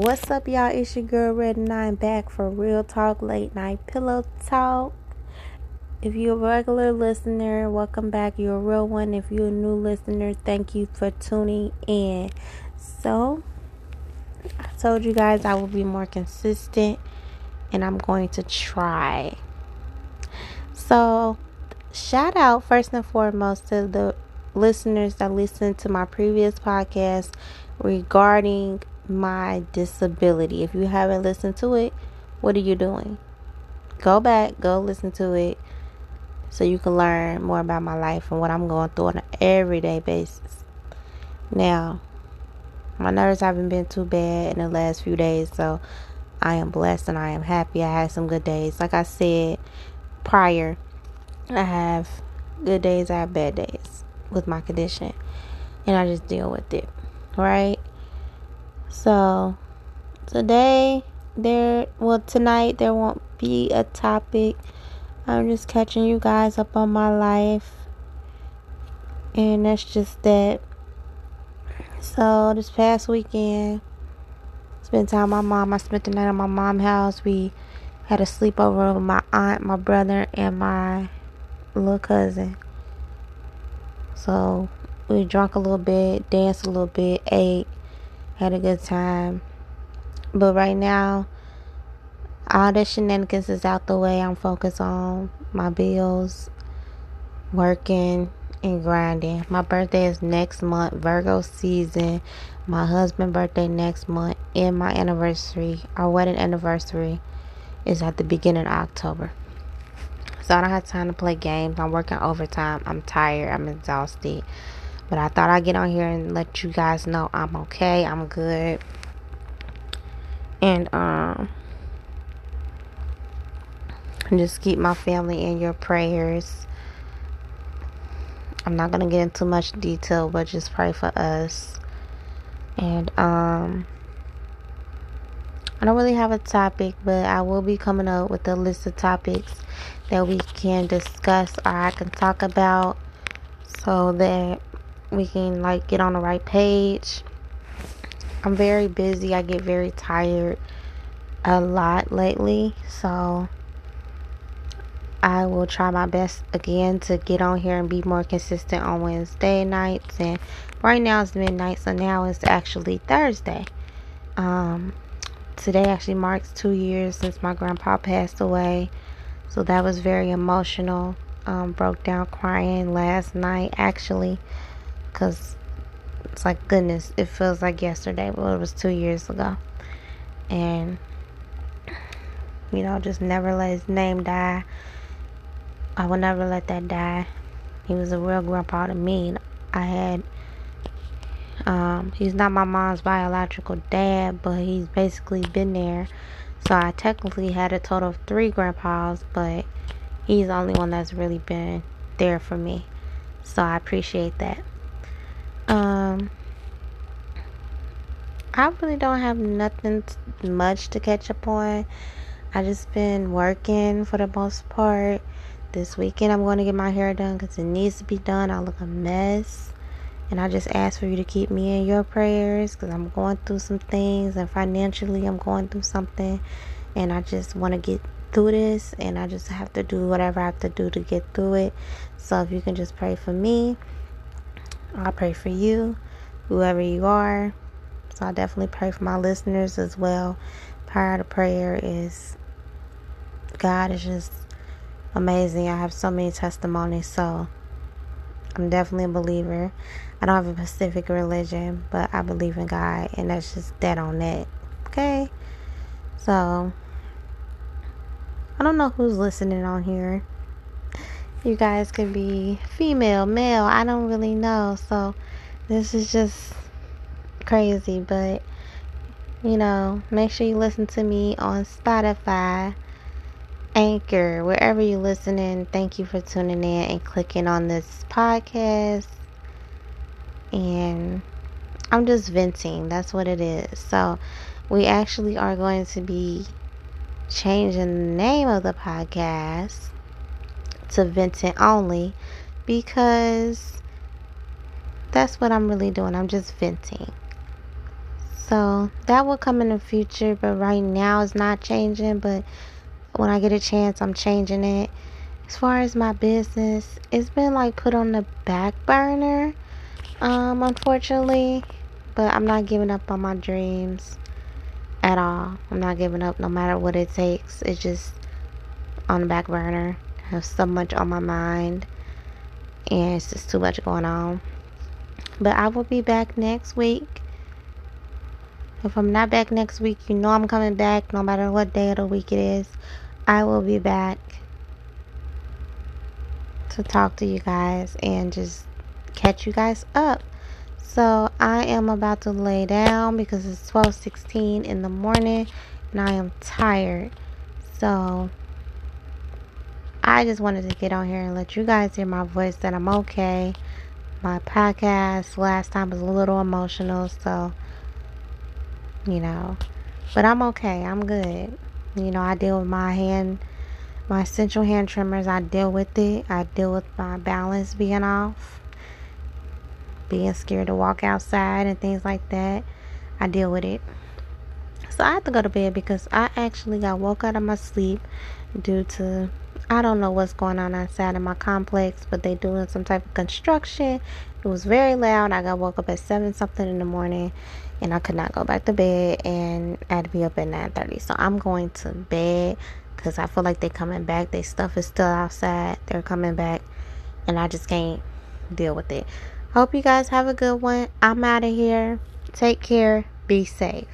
What's up, y'all? It's your girl Red and I'm back for Real Talk Late Night Pillow Talk. If you're a regular listener, welcome back. You're a real one. If you're a new listener, thank you for tuning in. So, I told you guys I will be more consistent and I'm going to try. So, shout out first and foremost to the listeners that listened to my previous podcast regarding my disability. If you haven't listened to it, what are you doing? Go back, go listen to it so you can learn more about my life and what I'm going through on an everyday basis. Now, my nerves haven't been too bad in the last few days, so I am blessed and I am happy. I had some good days. Like I said prior, I have good days, I have bad days with my condition, and I just deal with it, right? So, today, there, well, tonight, there won't be a topic I'm just catching you guys up on my life. And that's just that. So this past weekend, spent time with my mom. I spent the night at my mom's house. We had a sleepover with my aunt, my brother, and my little cousin. So we drank a little bit, danced a little bit, ate, had a good time. But right now, all the shenanigans is out the way. I'm focused on my bills, working, and grinding. My birthday is next month, Virgo season. My husband's birthday next month, and my anniversary, our wedding anniversary, is at the beginning of October. So I don't have time to play games. I'm working overtime. I'm tired. I'm exhausted. But I thought I'd get on here and let you guys know I'm okay. I'm good. And um just keep my family in your prayers. I'm not to get into much detail, but just pray for us. And um I don't really have a topic, but I will be coming up with a list of topics that we can discuss or I can talk about so that we can like get on the right page. I'm very busy. I get very tired a lot lately, so I will try my best again to get on here and be more consistent on Wednesday nights. And right now it's midnight, so now it's actually Thursday. Um, today actually marks two years since my grandpa passed away, so that was very emotional. Um, broke down crying last night actually, because it's like goodness, it feels like yesterday, but it was two years ago. And you know, just never let his name die I will never let that die. He was a real grandpa to me. I had, um, he's not my mom's biological dad, but he's basically been there. So I technically had a total of three grandpas, but he's the only one that's really been there for me. So I appreciate that. Um, I really don't have nothing much to catch up on. I just been working for the most part this weekend, I'm going to get my hair done because it needs to be done. I look a mess. And I just ask for you to keep me in your prayers because I'm going through some things and financially I'm going through something. And I just want to get through this and I just have to do whatever I have to do to get through it. So if you can just pray for me, I'll pray for you, whoever you are. So I definitely pray for my listeners as well. Power to prayer is God is just amazing. I have so many testimonies, so I'm definitely a believer. I don't have a specific religion, but I believe in God, and that's just dead on that. Okay? So, I don't know who's listening on here. You guys could be female, male, I don't really know. So, this is just crazy, but you know, make sure you listen to me on Spotify. Anchor, wherever you're listening, thank you for tuning in and clicking on this podcast. And I'm just venting. That's what it is. So, we actually are going to be changing the name of the podcast to Venting Only because that's what I'm really doing. I'm just venting. So that will come in the future, but right now it's not changing. But when I get a chance, I'm changing it. As far as my business, it's been like put on the back burner, um, unfortunately. But I'm not giving up on my dreams at all. I'm not giving up no matter what it takes. It's just on the back burner. I have so much on my mind, and it's just too much going on. But I will be back next week. If I'm not back next week, you know I'm coming back no matter what day of the week it is. I will be back to talk to you guys and just catch you guys up. So I am about to lay down because it's 12:16 in the morning and I am tired. So I just wanted to get on here and let you guys hear my voice that I'm okay. My podcast last time was a little emotional, so you know, but I'm okay. I'm good. You know, I deal with my hand, my essential hand tremors. I deal with it. I deal with my balance being off, being scared to walk outside and things like that. I deal with it. So I have to go to bed because I actually got woke out of my sleep due to I don't know what's going on outside of my complex, but they doing some type of construction. It was very loud. I got woke up at seven something in the morning, and I could not go back to bed, and I had to be up at nine thirty. So I'm going to bed because I feel like they're coming back. Their stuff is still outside. They're coming back, and I just can't deal with it. Hope you guys have a good one. I'm out of here. Take care. Be safe.